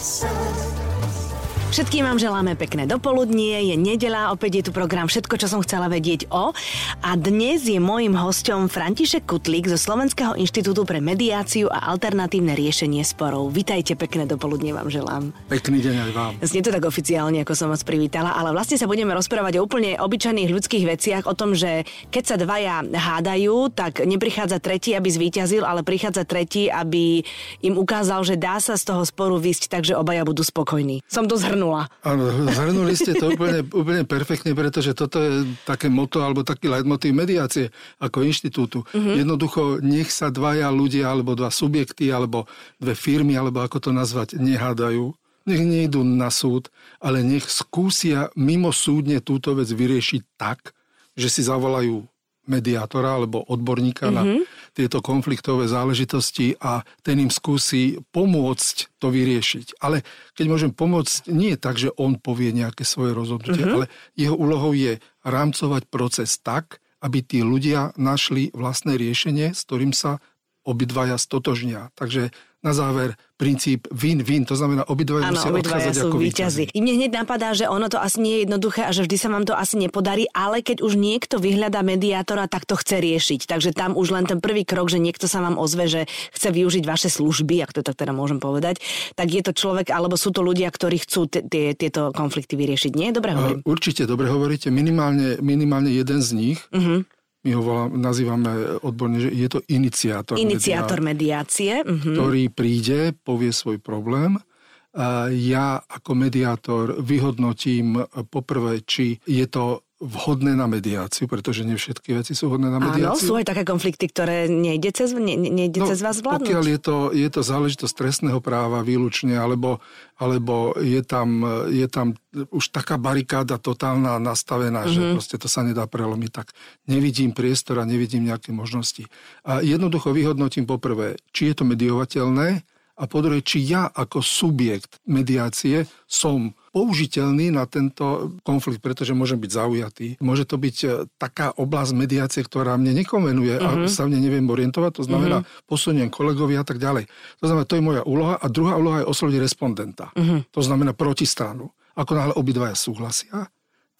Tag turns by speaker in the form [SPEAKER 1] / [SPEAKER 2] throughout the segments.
[SPEAKER 1] listen. Všetkým vám želáme pekné dopoludnie, je nedela, opäť je tu program Všetko, čo som chcela vedieť o. A dnes je môjim hosťom František Kutlík zo Slovenského inštitútu pre mediáciu a alternatívne riešenie sporov. Vitajte, pekné dopoludnie vám želám.
[SPEAKER 2] Pekný deň aj vám.
[SPEAKER 1] Znie to tak oficiálne, ako som vás privítala, ale vlastne sa budeme rozprávať o úplne obyčajných ľudských veciach, o tom, že keď sa dvaja hádajú, tak neprichádza tretí, aby zvíťazil, ale prichádza tretí, aby im ukázal, že dá sa z toho sporu vysť, takže obaja budú spokojní. Som to zhrnul zhrnula.
[SPEAKER 2] Áno, zhrnuli ste to úplne, úplne perfektne, pretože toto je také moto alebo taký leitmotiv mediácie ako inštitútu. Mm-hmm. Jednoducho nech sa dvaja ľudia alebo dva subjekty alebo dve firmy alebo ako to nazvať nehádajú. Nech nejdú na súd, ale nech skúsia mimo súdne túto vec vyriešiť tak, že si zavolajú mediátora alebo odborníka mm-hmm. na mhm. Tieto konfliktové záležitosti a ten im skúsi pomôcť to vyriešiť. Ale keď môžem pomôcť, nie je tak, že on povie nejaké svoje rozhodnutie, mm-hmm. ale jeho úlohou je rámcovať proces tak, aby tí ľudia našli vlastné riešenie, s ktorým sa obidvaja stotožnia. Takže na záver princíp win-win, to znamená obidvaja musia odchádzať sú ako víťazi.
[SPEAKER 1] I mne hneď napadá, že ono to asi nie je jednoduché a že vždy sa vám to asi nepodarí, ale keď už niekto vyhľadá mediátora, tak to chce riešiť. Takže tam už len ten prvý krok, že niekto sa vám ozve, že chce využiť vaše služby, ak to tak teda môžem povedať, tak je to človek, alebo sú to ľudia, ktorí chcú tieto konflikty vyriešiť. Nie? Dobre hovorím?
[SPEAKER 2] Určite, dobre hovoríte. Minimálne, minimálne jeden z nich. Uh-huh my ho volá, nazývame odborne, že je to iniciátor.
[SPEAKER 1] Iniciátor mediácie.
[SPEAKER 2] Uh-huh. Ktorý príde, povie svoj problém. Ja ako mediátor vyhodnotím poprvé, či je to vhodné na mediáciu, pretože nie všetky veci sú vhodné na mediáciu.
[SPEAKER 1] Áno, sú aj také konflikty, ktoré nejde cez, ne, nejde no, cez vás zvládnuť.
[SPEAKER 2] Pokiaľ je to, je to záležitosť trestného práva výlučne, alebo, alebo je, tam, je tam už taká barikáda totálna nastavená, mm-hmm. že mhm. proste to sa nedá prelomiť, tak nevidím priestor a nevidím nejaké možnosti. A jednoducho vyhodnotím poprvé, či je to mediovateľné, a po druhé, či ja ako subjekt mediácie som použiteľný na tento konflikt, pretože môžem byť zaujatý. Môže to byť e, taká oblasť mediácie, ktorá mne nekonvenuje uh-huh. a mhm. sa v nej neviem orientovať, to znamená uh-huh. posuniem kolegovi a tak ďalej. To znamená, to je moja úloha a druhá úloha je osloviť respondenta. Uh-huh. To znamená protistranu. Ako náhle obidvaja súhlasia,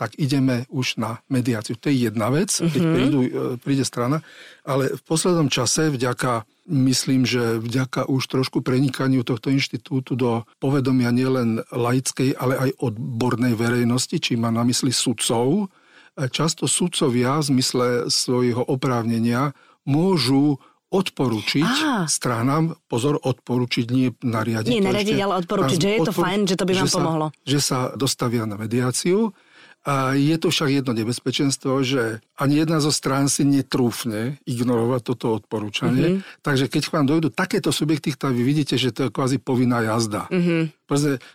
[SPEAKER 2] tak ideme už na mediáciu. To je jedna vec, keď prídu, e, príde strana, ale v poslednom čase vďaka myslím, že vďaka už trošku prenikaniu tohto inštitútu do povedomia nielen laickej, ale aj odbornej verejnosti, či má na mysli sudcov, často sudcovia v zmysle svojho oprávnenia môžu odporučiť Aha. stranám, pozor, odporučiť, nie nariadiť.
[SPEAKER 1] Nie nariadiť, ale odporučiť, že je to fajn, že to by vám pomohlo.
[SPEAKER 2] Sa, že sa dostavia na mediáciu a je to však jedno nebezpečenstvo, že ani jedna zo strán si netrúfne ignorovať toto odporúčanie. Mm-hmm. Takže keď k vám dojdú takéto subjekty, tak vy vidíte, že to je kvázi povinná jazda. Mm-hmm.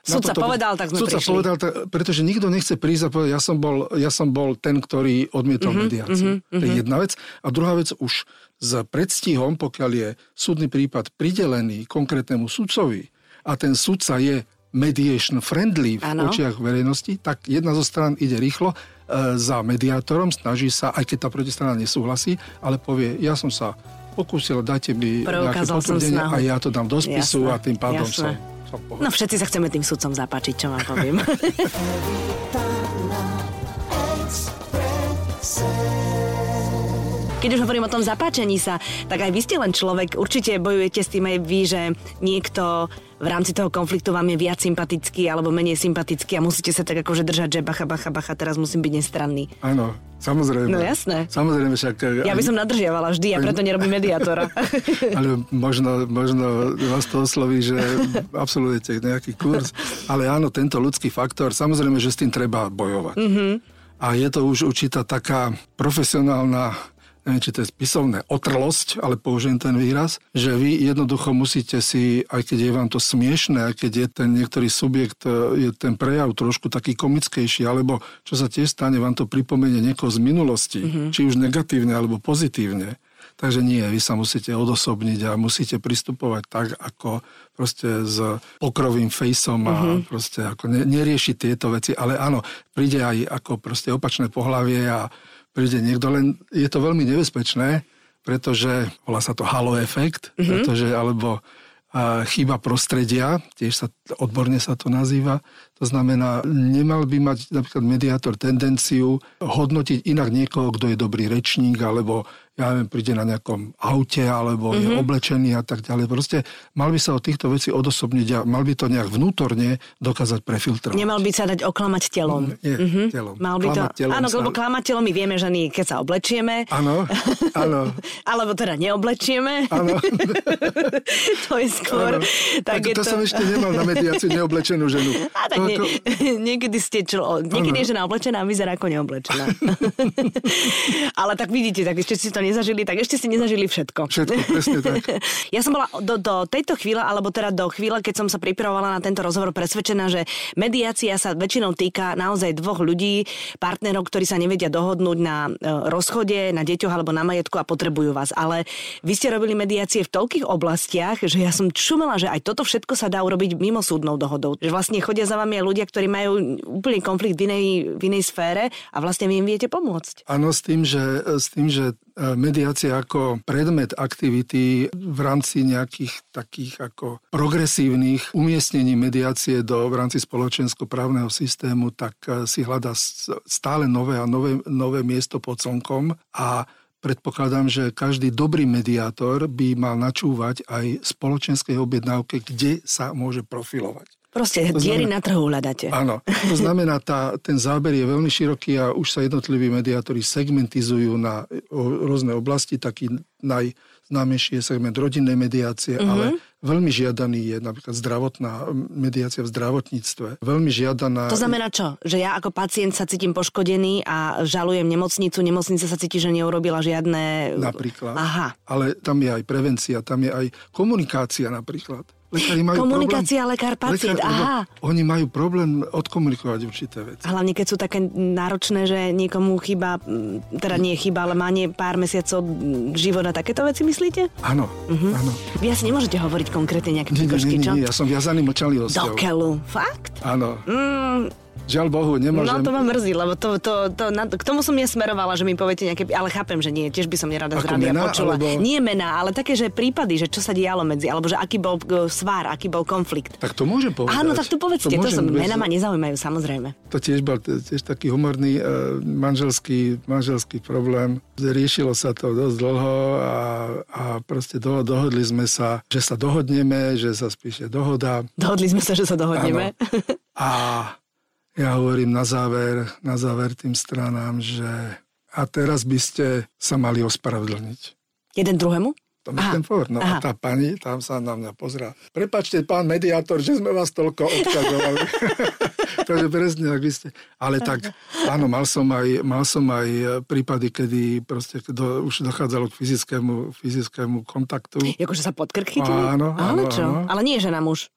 [SPEAKER 1] Toto, povedal, tak sme prišli.
[SPEAKER 2] povedal, tak, pretože nikto nechce prísť a povedať, ja som bol, ja som bol ten, ktorý odmietol mm-hmm, mediáciu. Mm-hmm, to je jedna vec. A druhá vec už s predstihom, pokiaľ je súdny prípad pridelený konkrétnemu sudcovi a ten sudca je mediation friendly v ano. očiach verejnosti, tak jedna zo stran ide rýchlo e, za mediátorom, snaží sa, aj keď tá protistrana nesúhlasí, ale povie, ja som sa pokúsil, dajte mi nejaké potvrdenie a ja to dám do spisu Jasné. a tým pádom Jasné. som, som
[SPEAKER 1] No všetci sa chceme tým sudcom zapáčiť, čo vám poviem. Keď už hovorím o tom zapáčení sa, tak aj vy ste len človek, určite bojujete s tým aj vy, že niekto v rámci toho konfliktu vám je viac sympatický alebo menej sympatický a musíte sa tak akože držať, že bacha, bacha, bacha, teraz musím byť nestranný.
[SPEAKER 2] Áno, samozrejme.
[SPEAKER 1] No jasné.
[SPEAKER 2] Samozrejme však...
[SPEAKER 1] Ja by som nadržiavala vždy a preto nerobím mediátora.
[SPEAKER 2] ale možno, možno vás to osloví, že absolvujete nejaký kurz. Ale áno, tento ľudský faktor, samozrejme, že s tým treba bojovať. Mm-hmm. A je to už určitá taká profesionálna neviem, či to je spisovné, otrlosť, ale použijem ten výraz, že vy jednoducho musíte si, aj keď je vám to smiešné, aj keď je ten niektorý subjekt, e, je ten prejav trošku taký komickejší, alebo čo sa tiež stane, vám to pripomenie niekoho z minulosti, mm-hmm. či už negatívne alebo pozitívne. Takže nie, vy sa musíte odosobniť a musíte pristupovať tak, ako proste s pokrovým fejsom a mm-hmm. proste ako ne, neriešiť tieto veci. Ale áno, príde aj ako proste opačné pohlavie a príde niekto, len je to veľmi nebezpečné, pretože volá sa to halo efekt, mm-hmm. pretože alebo chyba prostredia, tiež sa, odborne sa to nazýva. To znamená, nemal by mať napríklad mediátor tendenciu hodnotiť inak niekoho, kto je dobrý rečník, alebo ja neviem, príde na nejakom aute alebo mm-hmm. je mhm. oblečený a tak ďalej. Proste mal by sa od týchto vecí odosobniť a mal by to nejak vnútorne dokázať prefiltrovať.
[SPEAKER 1] Nemal by sa dať oklamať telom.
[SPEAKER 2] Nie, mm-hmm. telom.
[SPEAKER 1] Mal by klamať to... Telom áno, sa... lebo klamať telom my vieme, že nie, keď sa oblečieme.
[SPEAKER 2] Áno, áno.
[SPEAKER 1] alebo teda neoblečieme.
[SPEAKER 2] Áno.
[SPEAKER 1] to je skôr.
[SPEAKER 2] Tak, tak je to, to som ešte nemal na mediáciu neoblečenú ženu.
[SPEAKER 1] A tak to, nie, to... niekedy ste čo, niekedy je žena oblečená a vyzerá ako neoblečená. Ale tak vidíte, tak ešte si to nezažili, tak ešte si nezažili všetko.
[SPEAKER 2] Všetko, presne tak.
[SPEAKER 1] ja som bola do, do tejto chvíle, alebo teda do chvíle, keď som sa pripravovala na tento rozhovor, presvedčená, že mediácia sa väčšinou týka naozaj dvoch ľudí, partnerov, ktorí sa nevedia dohodnúť na e, rozchode, na deťoch alebo na majetku a potrebujú vás. Ale vy ste robili mediácie v toľkých oblastiach, že ja som čumela, že aj toto všetko sa dá urobiť mimo súdnou dohodou. Že vlastne chodia za vami aj ľudia, ktorí majú úplný konflikt v inej, v inej sfére a vlastne vy im viete pomôcť.
[SPEAKER 2] Áno, s tým, že, s tým, že mediácia ako predmet aktivity v rámci nejakých takých ako progresívnych umiestnení mediácie do, v rámci spoločensko-právneho systému, tak e, si hľadá stále nové a nové, nové miesto pod slnkom a predpokladám, že každý dobrý mediátor by mal načúvať aj spoločenskej objednávke, kde sa môže profilovať.
[SPEAKER 1] Proste to diery znamená, na trhu hľadáte.
[SPEAKER 2] Áno, to znamená, tá, ten záber je veľmi široký a už sa jednotliví mediátori segmentizujú na rôzne oblasti. Taký najznámejší je segment rodinnej mediácie, mm-hmm. ale veľmi žiadaný je napríklad zdravotná mediácia v zdravotníctve. Veľmi žiadaná...
[SPEAKER 1] To znamená čo? Že ja ako pacient sa cítim poškodený a žalujem nemocnicu, nemocnica sa cíti, že neurobila žiadne...
[SPEAKER 2] Napríklad.
[SPEAKER 1] Aha.
[SPEAKER 2] Ale tam je aj prevencia, tam je aj komunikácia napríklad.
[SPEAKER 1] Lekári majú Komunikácia lekár-pacient, aha.
[SPEAKER 2] Oni majú problém odkomunikovať určité veci.
[SPEAKER 1] A hlavne, keď sú také náročné, že niekomu chyba, teda nie chyba, ale má nie pár mesiacov života, takéto veci myslíte?
[SPEAKER 2] Áno, uh-huh. áno.
[SPEAKER 1] Vy asi nemôžete hovoriť konkrétne nejaké nie, nie,
[SPEAKER 2] nie, nie, ja som viazaný mlčanlivosťou.
[SPEAKER 1] Do keľu, fakt?
[SPEAKER 2] Áno. Mm, Žiaľ Bohu, nemôžem.
[SPEAKER 1] No to ma mrzí, lebo to, to, to, na, k tomu som nesmerovala, že mi poviete nejaké, ale chápem, že nie, tiež by som nerada z rádia počula. Alebo... Nie mená, ale také, že prípady, že čo sa dialo medzi, alebo že aký bol e, svár, aký bol konflikt.
[SPEAKER 2] Tak to môžem povedať.
[SPEAKER 1] Áno, tak to povedzte, to, to som, bez... mená ma nezaujímajú, samozrejme.
[SPEAKER 2] To tiež bol tiež taký humorný uh, manželský, manželský problém. Riešilo sa to dosť dlho a, a proste do, dohodli sme sa, že sa dohodneme, že sa spíše dohoda.
[SPEAKER 1] Dohodli sme sa, že sa dohodneme.
[SPEAKER 2] A ja hovorím na záver, na záver tým stranám, že a teraz by ste sa mali ospravedlniť.
[SPEAKER 1] Jeden druhému?
[SPEAKER 2] To mi ten povedal. No Aha. a tá pani tam sa na mňa pozrá. Prepačte, pán mediátor, že sme vás toľko odkazovali. Takže presne, ak vy ste. Ale tak, áno, mal som aj, mal som aj prípady, kedy proste do, už dochádzalo k fyzickému, fyzickému kontaktu.
[SPEAKER 1] Jakože sa pod krk chytili?
[SPEAKER 2] Áno, áno,
[SPEAKER 1] Ale čo?
[SPEAKER 2] Áno.
[SPEAKER 1] Ale nie žena muž.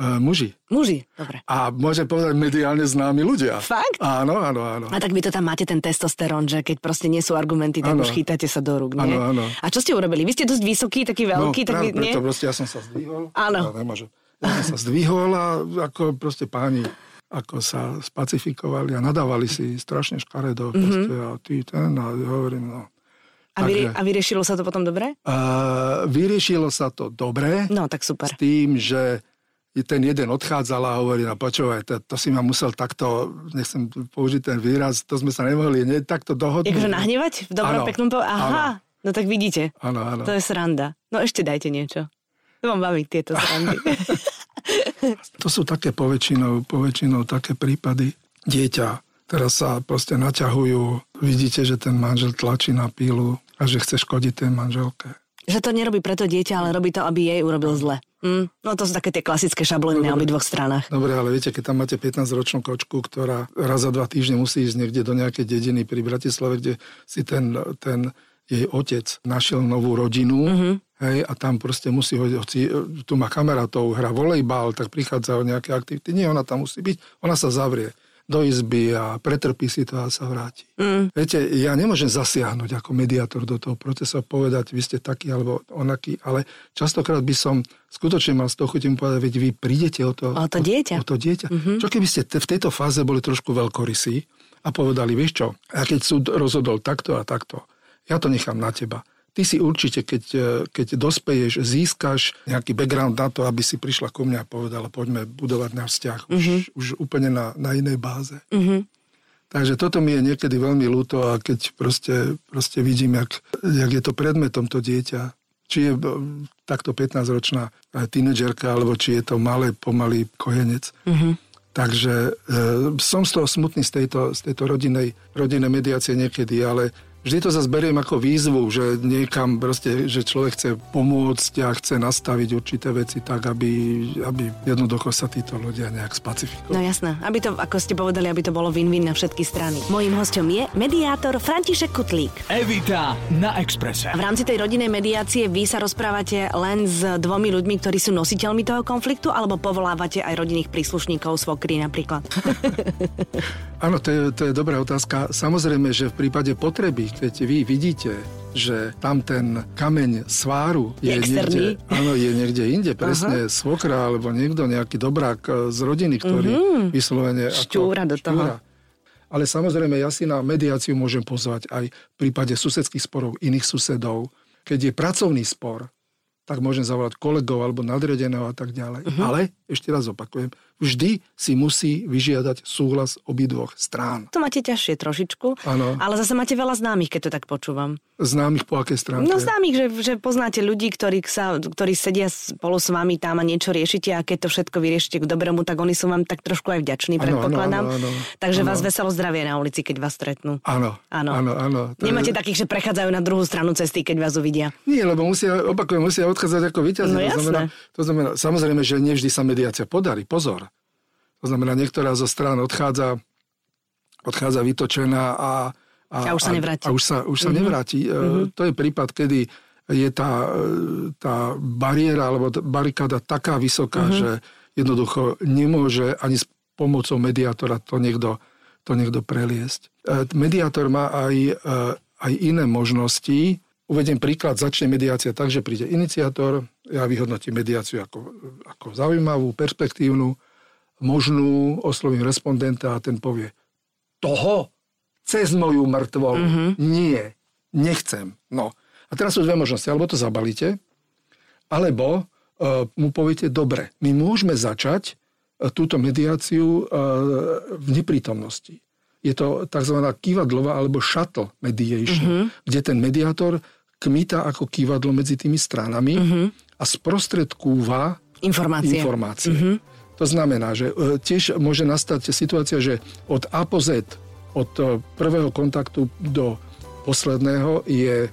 [SPEAKER 2] Uh, muži.
[SPEAKER 1] Muži, dobre.
[SPEAKER 2] A môžem povedať mediálne známi ľudia.
[SPEAKER 1] Fakt?
[SPEAKER 2] Áno, áno, áno.
[SPEAKER 1] A tak vy to tam máte ten testosterón, že keď proste nie sú argumenty, tak áno. už chytáte sa do rúk, nie?
[SPEAKER 2] Áno, áno.
[SPEAKER 1] A čo ste urobili? Vy ste dosť vysoký, taký veľký, no, tak vy, nie?
[SPEAKER 2] preto proste ja som sa zdvihol.
[SPEAKER 1] Áno.
[SPEAKER 2] Ja, nemôžem. Ja som sa zdvihol a ako proste páni ako sa spacifikovali a nadávali si strašne škaredo. Mm-hmm. a ty ten a hovorím, no.
[SPEAKER 1] A, vy, a vyriešilo sa to potom dobre?
[SPEAKER 2] Uh, vyriešilo sa to dobre.
[SPEAKER 1] No, tak super.
[SPEAKER 2] S tým, že ten jeden odchádzal a hovorí, no počúvaj, to, to si ma musel takto, nechcem použiť ten výraz, to sme sa nemohli nie, takto dohodnúť.
[SPEAKER 1] Akože nahnevať? V dobrom, peknom po... Aha, ano. no tak vidíte.
[SPEAKER 2] Áno, áno.
[SPEAKER 1] To je sranda. No ešte dajte niečo. To vám baví tieto srandy.
[SPEAKER 2] to sú také poväčšinou, poväčšinou také prípady. Dieťa, teraz sa proste naťahujú, vidíte, že ten manžel tlačí na pílu a že chce škodiť tej manželke.
[SPEAKER 1] Že to nerobí preto dieťa, ale robí to, aby jej urobil zle. Mm, no to sú také tie klasické šablóny na obidvoch stranách.
[SPEAKER 2] Dobre, ale viete, keď tam máte 15-ročnú kočku, ktorá raz za dva týždne musí ísť niekde do nejakej dediny pri Bratislave, kde si ten, ten jej otec našiel novú rodinu, mm-hmm. hej, a tam proste musí, hoci tu má kamarátov, hra volejbal, tak prichádza o nejaké aktivity. Nie, ona tam musí byť, ona sa zavrie do izby a pretrpí si to a sa vráti. Mm. Viete, ja nemôžem zasiahnuť ako mediátor do toho procesu a povedať, vy ste taký alebo onaký, ale častokrát by som skutočne mal z toho chutím povedať, veď vy prídete o to,
[SPEAKER 1] o to dieťa.
[SPEAKER 2] O, o to dieťa. Mm-hmm. Čo keby ste v tejto fáze boli trošku veľkorysí a povedali, vieš čo, a keď súd rozhodol takto a takto, ja to nechám na teba ty si určite, keď, e, keď dospeješ, získaš nejaký background na to, aby si prišla ku mne a povedala, poďme budovať náš vzťah už, uh-huh. už úplne na, na inej báze. Uh-huh. Takže toto mi je niekedy veľmi ľúto a keď proste, proste vidím, jak, jak je to predmetom to dieťa, či je takto 15-ročná tínedžerka, alebo či je to malé, pomalý kojenec. Uh-huh. Takže e, som z toho smutný z tejto, z tejto rodinej, rodinej mediácie niekedy, ale vždy to zase beriem ako výzvu, že niekam proste, že človek chce pomôcť a chce nastaviť určité veci tak, aby, aby jednoducho sa títo ľudia nejak spacifikovali.
[SPEAKER 1] No jasné, aby to, ako ste povedali, aby to bolo win-win na všetky strany. Mojím hostom je mediátor František Kutlík.
[SPEAKER 3] Evita na Exprese.
[SPEAKER 1] V rámci tej rodinej mediácie vy sa rozprávate len s dvomi ľuďmi, ktorí sú nositeľmi toho konfliktu, alebo povolávate aj rodinných príslušníkov, svokry napríklad?
[SPEAKER 2] Áno, to je, to je dobrá otázka. Samozrejme, že v prípade potreby, keď vy vidíte, že tam ten kameň sváru je, je niekde, áno, je niekde inde, presne Aha. svokra alebo niekto, nejaký dobrák eh, z rodiny, ktorý mm-hmm. vyslovene...
[SPEAKER 1] Šťúra do toho.
[SPEAKER 2] Ale samozrejme, ja si na mediáciu môžem pozvať aj v prípade susedských sporov iných susedov. Keď je pracovný spor, tak môžem zavolať kolegov alebo nadredeného a tak ďalej. Uh-huh. Ale, ešte raz opakujem, vždy si musí vyžiadať súhlas obidvoch strán.
[SPEAKER 1] To máte ťažšie trošičku,
[SPEAKER 2] ano.
[SPEAKER 1] ale zase máte veľa známych, keď to tak počúvam.
[SPEAKER 2] Známych po aké stránke?
[SPEAKER 1] No známych, že, že poznáte ľudí, ktorí, sa, ktorí sedia spolu s vami tam a niečo riešite a keď to všetko vyriešite k dobrému, tak oni sú vám tak trošku aj vďační, predpokladám. Ano, ano, ano, Takže ano. vás veselo zdravie na ulici, keď vás stretnú.
[SPEAKER 2] Áno, áno, áno.
[SPEAKER 1] Nemáte je... takých, že prechádzajú na druhú stranu cesty, keď vás uvidia?
[SPEAKER 2] Nie, lebo musia, opakujem, musia odchádzať ako víťazi.
[SPEAKER 1] No,
[SPEAKER 2] to, znamená, to znamená, samozrejme, že nevždy sa mediácia podarí. Pozor. To znamená, niektorá zo strán odchádza, odchádza vytočená a,
[SPEAKER 1] a, a už sa nevráti.
[SPEAKER 2] A, a už sa, už sa mm-hmm. nevráti. Mm-hmm. To je prípad, kedy je tá, tá bariéra alebo barikáda taká vysoká, mm-hmm. že jednoducho nemôže ani s pomocou mediátora to niekto, to niekto preliesť. E, mediátor má aj, e, aj iné možnosti. Uvediem príklad, začne mediácia tak, že príde iniciátor, ja vyhodnotím mediáciu ako, ako zaujímavú, perspektívnu, možnú, oslovím respondenta a ten povie, toho? Cez moju mŕtvolu? Mm-hmm. Nie, nechcem. No. A teraz sú dve možnosti. Alebo to zabalíte, alebo uh, mu poviete, dobre, my môžeme začať uh, túto mediáciu uh, v neprítomnosti. Je to tzv. kývadlová alebo shuttle mediation, mm-hmm. kde ten mediátor kmita ako kývadlo medzi tými stranami mm-hmm. A sprostredkúva
[SPEAKER 1] informácie.
[SPEAKER 2] informácie. Mm-hmm. To znamená, že e, tiež môže nastať situácia, že od A po Z, od e, prvého kontaktu do posledného je e,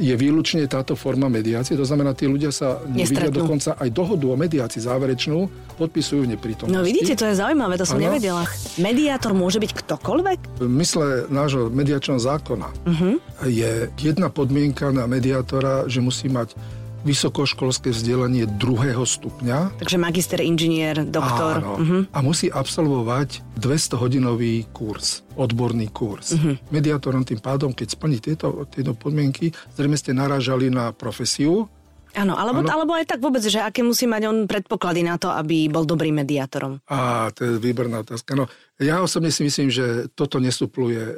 [SPEAKER 2] je výlučne táto forma mediácie. To znamená, tí ľudia sa nevidia dokonca aj dohodu o mediácii záverečnú podpisujú v neprítomnosti.
[SPEAKER 1] No vidíte, to je zaujímavé, to som ano. nevedela. Mediátor môže byť ktokoľvek?
[SPEAKER 2] V mysle nášho mediačného zákona uh-huh. je jedna podmienka na mediátora, že musí mať vysokoškolské vzdelanie druhého stupňa.
[SPEAKER 1] Takže magister, inžinier, doktor.
[SPEAKER 2] Áno. Uh-huh. A musí absolvovať 200-hodinový kurz, odborný kurz. Uh-huh. Mediátorom tým pádom, keď splní tieto, tieto podmienky, zrejme ste narážali na profesiu,
[SPEAKER 1] Áno, alebo, alebo aj tak vôbec, že aké musí mať on predpoklady na to, aby bol dobrým mediátorom.
[SPEAKER 2] Á, to je výborná otázka. No, ja osobne si myslím, že toto nesupluje. E,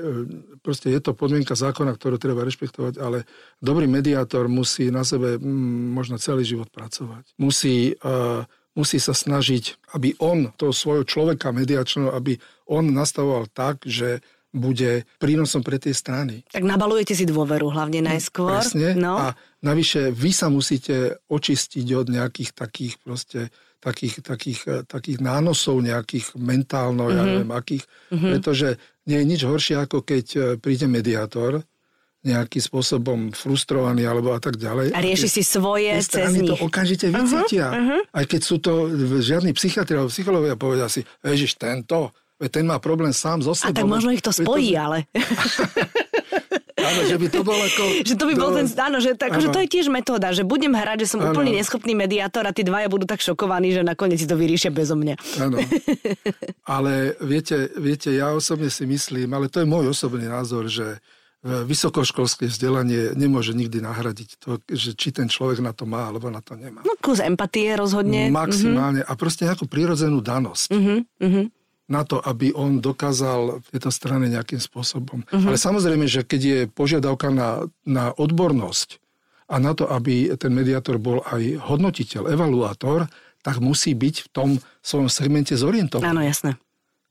[SPEAKER 2] proste je to podmienka zákona, ktorú treba rešpektovať, ale dobrý mediátor musí na sebe mm, možno celý život pracovať. Musí, uh, musí sa snažiť, aby on, toho svojho človeka mediačného, aby on nastavoval tak, že bude prínosom pre tie strany.
[SPEAKER 1] Tak nabalujete si dôveru hlavne najskôr.
[SPEAKER 2] Presne. No. A navyše vy sa musíte očistiť od nejakých takých proste takých, takých, takých nánosov nejakých mentálno, mm-hmm. ja mhm. neviem akých, mm-hmm. pretože nie je nič horšie, ako keď eh, príde mediátor, nejakým spôsobom frustrovaný alebo a tak ďalej.
[SPEAKER 1] A rieši si svoje cez nich.
[SPEAKER 2] to okamžite vycítia. Uh-huh, uh-huh. Aj keď sú to žiadni psychiatri alebo psychológovia povedia si, ježiš, tento, ten má problém sám so sebou.
[SPEAKER 1] A tak možno ich to spojí, to... ale...
[SPEAKER 2] áno, že by to bol ako...
[SPEAKER 1] že to by bol ten, áno, že, tak, že to je tiež metóda, že budem hrať, že som áno. úplne neschopný mediátor a tí dvaja budú tak šokovaní, že nakoniec si to vyriešia bezo mňa.
[SPEAKER 2] Áno. Ale viete, viete, ja osobne si myslím, ale to je môj osobný názor, že vysokoškolské vzdelanie nemôže nikdy nahradiť to, že či ten človek na to má alebo na to nemá.
[SPEAKER 1] No kus empatie rozhodne.
[SPEAKER 2] Maximálne. Mm-hmm. A proste nejakú prírodzenú danosť. Mm-hmm. Na to, aby on dokázal v tejto strane nejakým spôsobom. Uh-huh. Ale samozrejme, že keď je požiadavka na, na odbornosť a na to, aby ten mediátor bol aj hodnotiteľ, evaluátor, tak musí byť v tom svojom segmente zorientovaný.
[SPEAKER 1] Áno, jasné.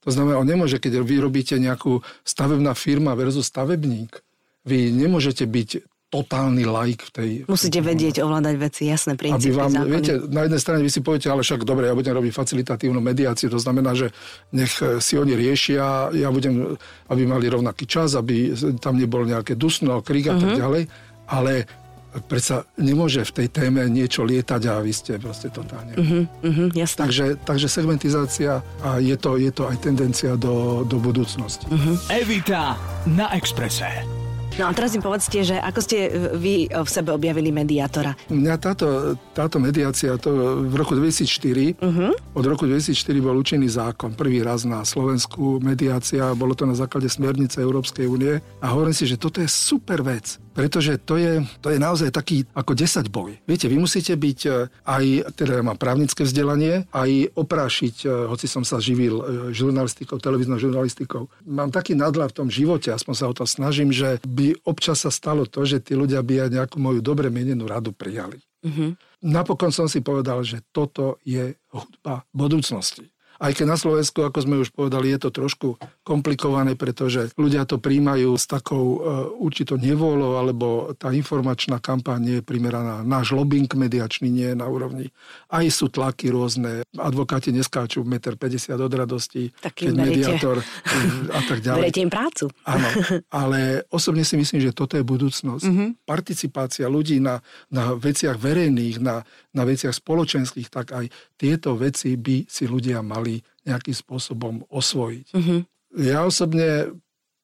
[SPEAKER 2] To znamená, on nemôže, keď vy robíte nejakú stavebná firma versus stavebník, vy nemôžete byť totálny like v tej...
[SPEAKER 1] Musíte vedieť ovládať veci, jasné princípy,
[SPEAKER 2] Aby vám,
[SPEAKER 1] zákony.
[SPEAKER 2] viete, na jednej strane vy si poviete, ale však dobre, ja budem robiť facilitatívnu mediáciu, to znamená, že nech si oni riešia, ja budem, aby mali rovnaký čas, aby tam nebolo nejaké dusno, krik a tak mhm. ďalej, ale predsa nemôže v tej téme niečo lietať a vy ste proste totálne. Uh-huh,
[SPEAKER 1] uh-huh, jasné.
[SPEAKER 2] Takže, takže segmentizácia a je to, je to aj tendencia do, do budúcnosti. Uh-huh.
[SPEAKER 3] Evita na Exprese.
[SPEAKER 1] No a teraz mi povedzte, že ako ste vy v sebe objavili mediátora?
[SPEAKER 2] Mňa táto, táto mediácia to v roku 2004, uh-huh. Mhm. od roku 2004 bol účinný zákon, prvý raz na Slovensku mediácia, bolo to na základe smernice Európskej únie a hovorím si, že toto je super vec, pretože to je, to je naozaj taký ako 10 boj. Viete, vy musíte byť e, aj, teda ja mám právnické vzdelanie, aj oprášiť, e, hoci som sa živil e, žurnalistikou, televíznou žurnalistikou. Mám taký nadľad v tom živote, aspoň sa o to snažím, že by občas sa stalo to, že tí ľudia by aj nejakú moju dobre mienenú radu prijali. Mm-hmm. Napokon som si povedal, že toto je hudba budúcnosti. Aj keď na Slovensku, ako sme už povedali, je to trošku komplikované, pretože ľudia to príjmajú s takou uh, určitou nevôľou, alebo tá informačná kampaň nie je primeraná. Náš lobbying mediačný nie je na úrovni. Aj sú tlaky rôzne. Advokáti neskáču 1,50 m od radosti,
[SPEAKER 1] tak keď
[SPEAKER 2] berete. mediátor a tak ďalej.
[SPEAKER 1] Berete im prácu.
[SPEAKER 2] Áno, ale osobne si myslím, že toto je budúcnosť. Mm-hmm. Participácia ľudí na, na veciach verejných, na, na veciach spoločenských, tak aj tieto veci by si ľudia mali nejakým spôsobom osvojiť. Mm-hmm. Ja osobne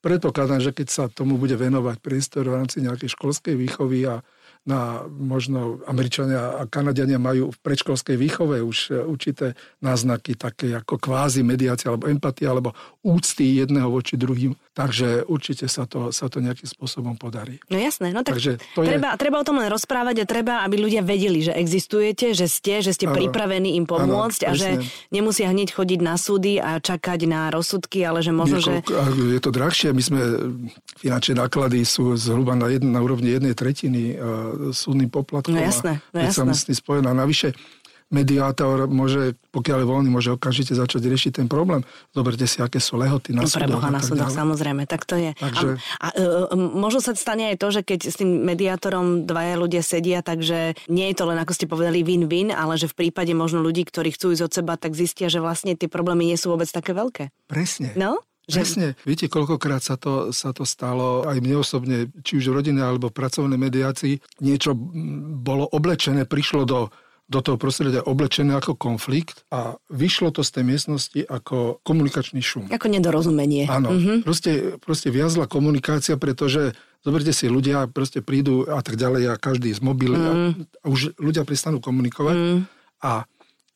[SPEAKER 2] predpokladám, že keď sa tomu bude venovať priestor v rámci nejakej školskej výchovy a na možno Američania a Kanadiania majú v predškolskej výchove už e, určité náznaky také ako kvázi mediácia alebo empatia alebo úcty jedného voči druhým. Takže určite sa to, sa to nejakým spôsobom podarí.
[SPEAKER 1] No jasné, no tak Takže to treba, je... treba o tom len rozprávať a treba, aby ľudia vedeli, že existujete, že ste, že ste ano. pripravení im pomôcť ano, a že nemusia hneď chodiť na súdy a čakať na rozsudky, ale že možno, Niekoľko,
[SPEAKER 2] že... Je to drahšie, my sme, finančné náklady sú zhruba na, jedn, na úrovni jednej tretiny súdnym poplatkom.
[SPEAKER 1] No jasné, no jasné.
[SPEAKER 2] myslí spojená. Navyše, mediátor môže, pokiaľ je voľný, môže okamžite začať riešiť ten problém. Zoberte si, aké sú lehoty na no, súdoch.
[SPEAKER 1] na súdoch, samozrejme, tak to je. Takže... A, a, a možno sa stane aj to, že keď s tým mediátorom dvaja ľudia sedia, takže nie je to len, ako ste povedali, win-win, ale že v prípade možno ľudí, ktorí chcú ísť od seba, tak zistia, že vlastne tie problémy nie sú vôbec také veľké.
[SPEAKER 2] Presne.
[SPEAKER 1] No?
[SPEAKER 2] Že... Presne. Viete, koľkokrát sa to, sa to stalo aj mne osobne, či už v rodine alebo v pracovnej mediácii. Niečo bolo oblečené, prišlo do, do toho prostredia oblečené ako konflikt a vyšlo to z tej miestnosti ako komunikačný šum.
[SPEAKER 1] Ako nedorozumenie.
[SPEAKER 2] Áno. Mm-hmm. Proste, proste viazla komunikácia, pretože zoberte si, ľudia proste prídu a tak ďalej a každý z mobil mm. a, a už ľudia prestanú komunikovať. Mm. A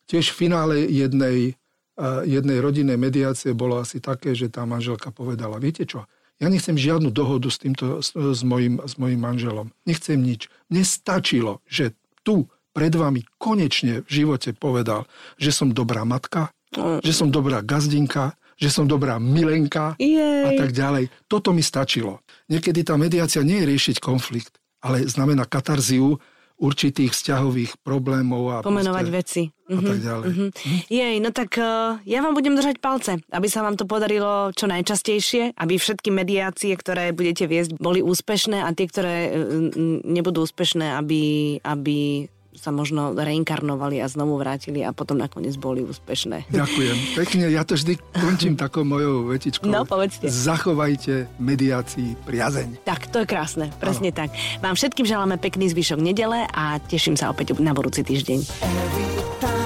[SPEAKER 2] tiež v finále jednej jednej rodinnej mediácie bolo asi také, že tá manželka povedala, viete čo, ja nechcem žiadnu dohodu s týmto, s, s, mojim, s mojim manželom. Nechcem nič. Mne stačilo, že tu pred vami konečne v živote povedal, že som dobrá matka, mm. že som dobrá gazdinka, že som dobrá milenka Jej. a tak ďalej. Toto mi stačilo. Niekedy tá mediácia nie je riešiť konflikt, ale znamená katarziu, určitých vzťahových problémov a
[SPEAKER 1] pomenovať proste, veci.
[SPEAKER 2] A tak mhm, ďalej. Mm-hmm.
[SPEAKER 1] Hm? Jej, no tak uh, ja vám budem držať palce, aby sa vám to podarilo čo najčastejšie, aby všetky mediácie, ktoré budete viesť, boli úspešné a tie, ktoré uh, nebudú úspešné, aby, aby sa možno reinkarnovali a znovu vrátili a potom nakoniec boli úspešné.
[SPEAKER 2] Ďakujem. Pekne, ja to vždy končím takou mojou vetičkou.
[SPEAKER 1] No, povedzte.
[SPEAKER 2] Zachovajte mediácii priazeň.
[SPEAKER 1] Tak, to je krásne, presne ano. tak. Vám všetkým želáme pekný zvyšok nedele a teším sa opäť na budúci týždeň.